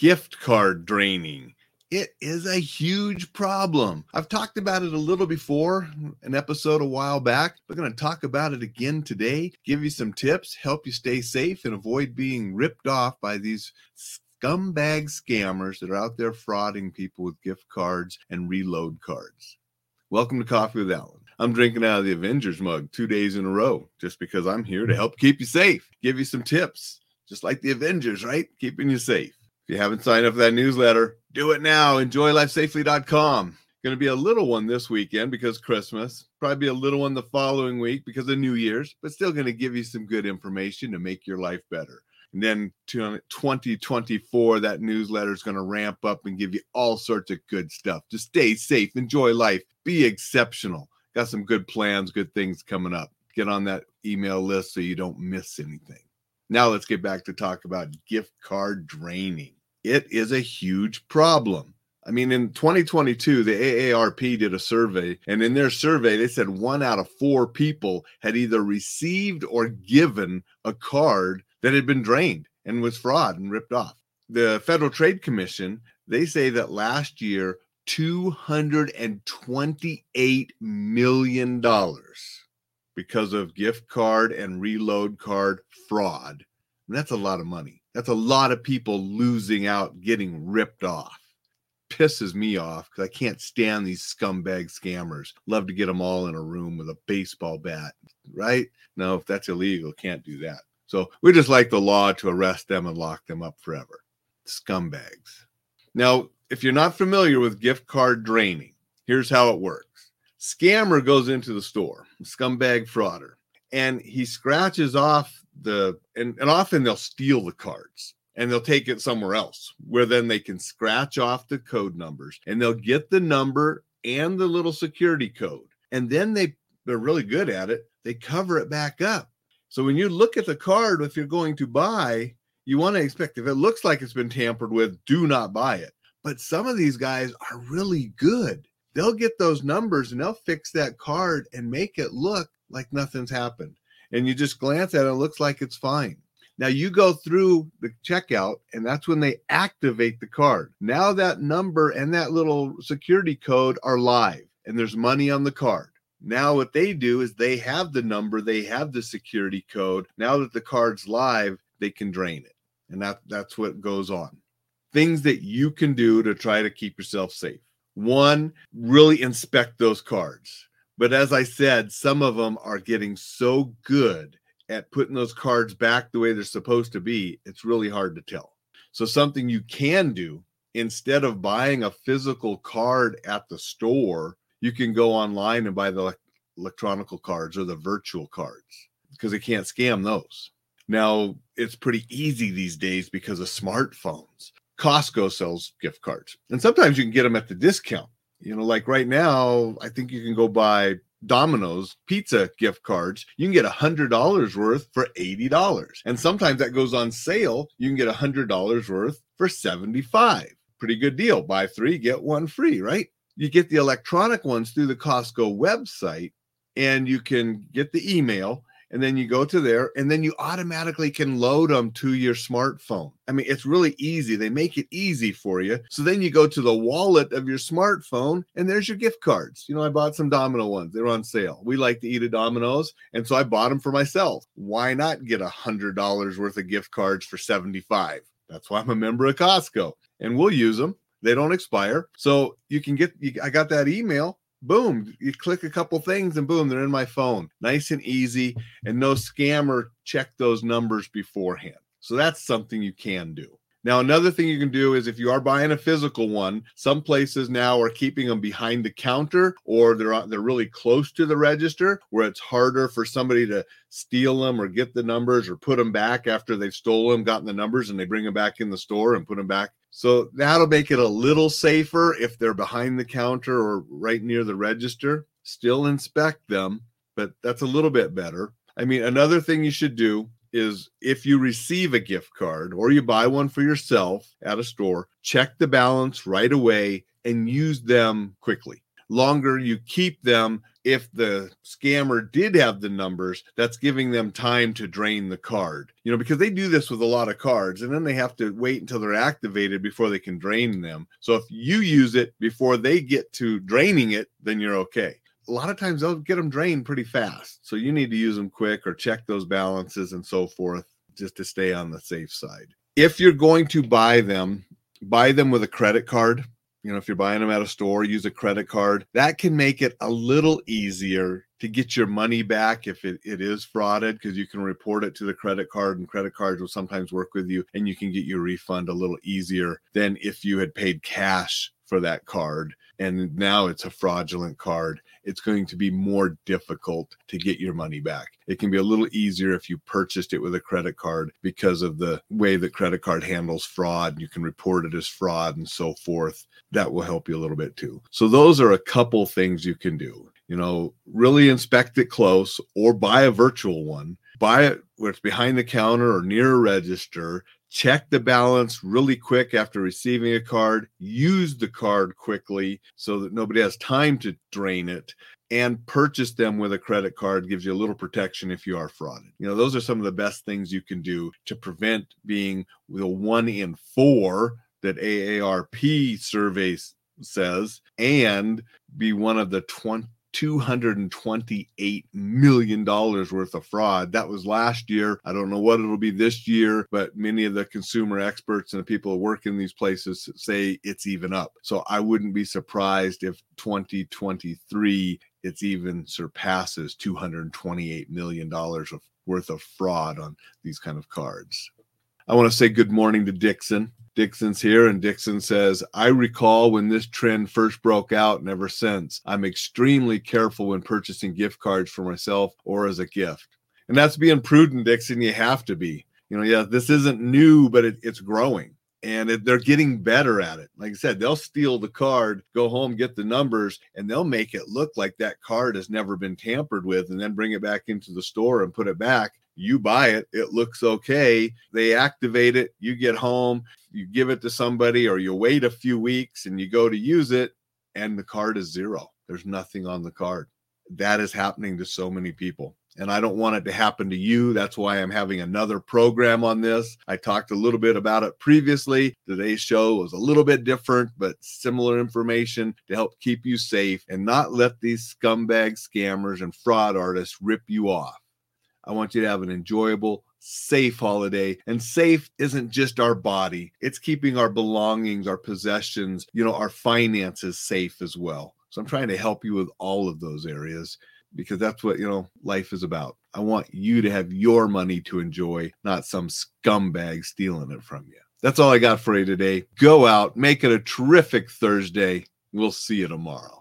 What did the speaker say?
gift card draining. It is a huge problem. I've talked about it a little before, an episode a while back. We're going to talk about it again today, give you some tips, help you stay safe, and avoid being ripped off by these scumbag scammers that are out there frauding people with gift cards and reload cards. Welcome to Coffee with Alain. I'm drinking out of the Avengers mug two days in a row just because I'm here to help keep you safe, give you some tips, just like the Avengers, right? Keeping you safe. If you haven't signed up for that newsletter, do it now. EnjoyLifeSafely.com. Going to be a little one this weekend because Christmas. Probably be a little one the following week because of New Year's, but still going to give you some good information to make your life better. And then um, 2024, that newsletter is going to ramp up and give you all sorts of good stuff. Just stay safe, enjoy life, be exceptional. Got some good plans, good things coming up. Get on that email list so you don't miss anything. Now let's get back to talk about gift card draining it is a huge problem. I mean, in 2022, the AARP did a survey, and in their survey, they said one out of four people had either received or given a card that had been drained and was fraud and ripped off. The Federal Trade Commission, they say that last year, $228 million because of gift card and reload card fraud. And that's a lot of money. That's a lot of people losing out, getting ripped off. Pisses me off because I can't stand these scumbag scammers. Love to get them all in a room with a baseball bat, right? No, if that's illegal, can't do that. So we just like the law to arrest them and lock them up forever. Scumbags. Now, if you're not familiar with gift card draining, here's how it works. Scammer goes into the store, scumbag frauder, and he scratches off the and, and often they'll steal the cards and they'll take it somewhere else where then they can scratch off the code numbers and they'll get the number and the little security code. And then they they're really good at it. They cover it back up. So when you look at the card if you're going to buy you want to expect if it looks like it's been tampered with do not buy it. But some of these guys are really good. They'll get those numbers and they'll fix that card and make it look like nothing's happened and you just glance at it, it looks like it's fine. Now you go through the checkout, and that's when they activate the card. Now that number and that little security code are live, and there's money on the card. Now what they do is they have the number, they have the security code. Now that the card's live, they can drain it. And that that's what goes on. Things that you can do to try to keep yourself safe. One, really inspect those cards. But as I said, some of them are getting so good at putting those cards back the way they're supposed to be, it's really hard to tell. So, something you can do instead of buying a physical card at the store, you can go online and buy the electronical cards or the virtual cards because they can't scam those. Now, it's pretty easy these days because of smartphones. Costco sells gift cards, and sometimes you can get them at the discount. You know, like right now, I think you can go buy Domino's pizza gift cards. You can get a hundred dollars worth for eighty dollars, and sometimes that goes on sale. You can get a hundred dollars worth for seventy-five. Pretty good deal. Buy three, get one free, right? You get the electronic ones through the Costco website, and you can get the email and then you go to there and then you automatically can load them to your smartphone. I mean, it's really easy. They make it easy for you. So then you go to the wallet of your smartphone and there's your gift cards. You know, I bought some domino ones. They're on sale. We like to eat at Domino's. And so I bought them for myself. Why not get a hundred dollars worth of gift cards for 75? That's why I'm a member of Costco and we'll use them. They don't expire. So you can get, you, I got that email boom, you click a couple things and boom, they're in my phone. Nice and easy, and no scammer check those numbers beforehand. So that's something you can do. Now, another thing you can do is if you are buying a physical one, some places now are keeping them behind the counter or they're uh, they're really close to the register where it's harder for somebody to steal them or get the numbers or put them back after they've stolen, them, gotten the numbers, and they bring them back in the store and put them back. So that'll make it a little safer if they're behind the counter or right near the register. Still inspect them, but that's a little bit better. I mean, another thing you should do is if you receive a gift card or you buy one for yourself at a store, check the balance right away and use them quickly. Longer you keep them, if the scammer did have the numbers, that's giving them time to drain the card. You know, because they do this with a lot of cards and then they have to wait until they're activated before they can drain them. So if you use it before they get to draining it, then you're okay. A lot of times they'll get them drained pretty fast. So you need to use them quick or check those balances and so forth just to stay on the safe side. If you're going to buy them, buy them with a credit card you know, if you're buying them at a store, use a credit card. That can make it a little easier to get your money back if it, it is frauded because you can report it to the credit card and credit cards will sometimes work with you and you can get your refund a little easier than if you had paid cash for that card and now it's a fraudulent card it's going to be more difficult to get your money back. It can be a little easier if you purchased it with a credit card because of the way the credit card handles fraud. You can report it as fraud and so forth. That will help you a little bit too. So, those are a couple things you can do. You know, really inspect it close or buy a virtual one. Buy it where it's behind the counter or near a register check the balance really quick after receiving a card, use the card quickly so that nobody has time to drain it, and purchase them with a credit card gives you a little protection if you are frauded. You know, those are some of the best things you can do to prevent being the one in four that AARP surveys says and be one of the 20 $228 million worth of fraud. That was last year. I don't know what it'll be this year, but many of the consumer experts and the people who work in these places say it's even up. So I wouldn't be surprised if 2023 it's even surpasses $228 million of worth of fraud on these kind of cards. I want to say good morning to Dixon. Dixon's here, and Dixon says, I recall when this trend first broke out, and ever since, I'm extremely careful when purchasing gift cards for myself or as a gift. And that's being prudent, Dixon. You have to be. You know, yeah, this isn't new, but it, it's growing and they're getting better at it. Like I said, they'll steal the card, go home, get the numbers, and they'll make it look like that card has never been tampered with, and then bring it back into the store and put it back you buy it, it looks okay. They activate it, you get home, you give it to somebody, or you wait a few weeks and you go to use it, and the card is zero. There's nothing on the card. That is happening to so many people. And I don't want it to happen to you. That's why I'm having another program on this. I talked a little bit about it previously. Today's show was a little bit different, but similar information to help keep you safe and not let these scumbag scammers and fraud artists rip you off. I want you to have an enjoyable, safe holiday. And safe isn't just our body, it's keeping our belongings, our possessions, you know, our finances safe as well. So I'm trying to help you with all of those areas because that's what, you know, life is about. I want you to have your money to enjoy, not some scumbag stealing it from you. That's all I got for you today. Go out, make it a terrific Thursday. We'll see you tomorrow.